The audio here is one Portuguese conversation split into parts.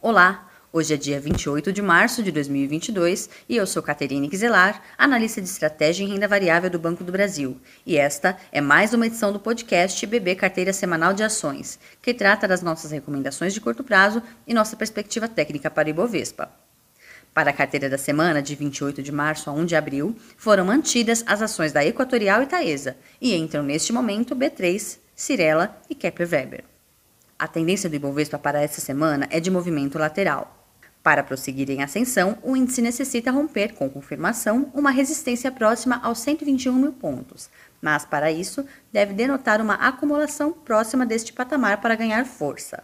Olá, hoje é dia 28 de março de 2022 e eu sou Caterine Quiselar, analista de estratégia em renda variável do Banco do Brasil. E esta é mais uma edição do podcast BB Carteira Semanal de Ações, que trata das nossas recomendações de curto prazo e nossa perspectiva técnica para Ibovespa. Para a carteira da semana, de 28 de março a 1 de abril, foram mantidas as ações da Equatorial e Taesa, e entram neste momento B3, Cirela e Kepler Weber. A tendência do Ibovespa para essa semana é de movimento lateral. Para prosseguir em ascensão, o índice necessita romper, com confirmação, uma resistência próxima aos 121 mil pontos, mas para isso deve denotar uma acumulação próxima deste patamar para ganhar força.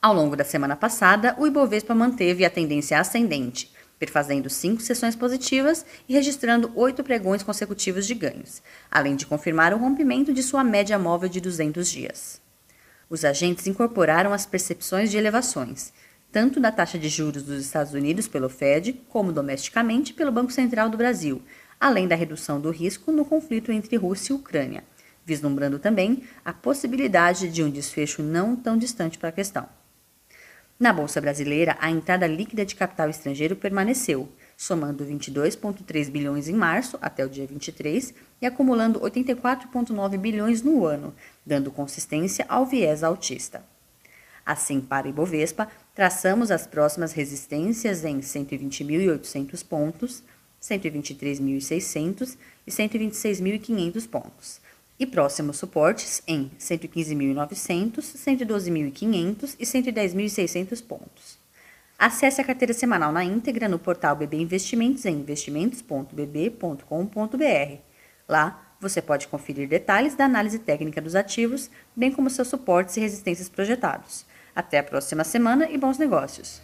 Ao longo da semana passada, o Ibovespa manteve a tendência ascendente, perfazendo cinco sessões positivas e registrando oito pregões consecutivos de ganhos, além de confirmar o rompimento de sua média móvel de 200 dias. Os agentes incorporaram as percepções de elevações, tanto da taxa de juros dos Estados Unidos pelo Fed, como domesticamente pelo Banco Central do Brasil, além da redução do risco no conflito entre Rússia e Ucrânia, vislumbrando também a possibilidade de um desfecho não tão distante para a questão. Na Bolsa Brasileira, a entrada líquida de capital estrangeiro permaneceu, somando 22,3 bilhões em março até o dia 23 e acumulando 84,9 bilhões no ano, dando consistência ao viés autista. Assim, para Ibovespa, traçamos as próximas resistências em 120.800 pontos, 123.600 e 126.500 pontos, e próximos suportes em 115.900, 112.500 e 110.600 pontos. Acesse a carteira semanal na íntegra no portal BB Investimentos em investimentos.bb.com.br. Lá, você pode conferir detalhes da análise técnica dos ativos, bem como seus suportes e resistências projetados. Até a próxima semana e bons negócios!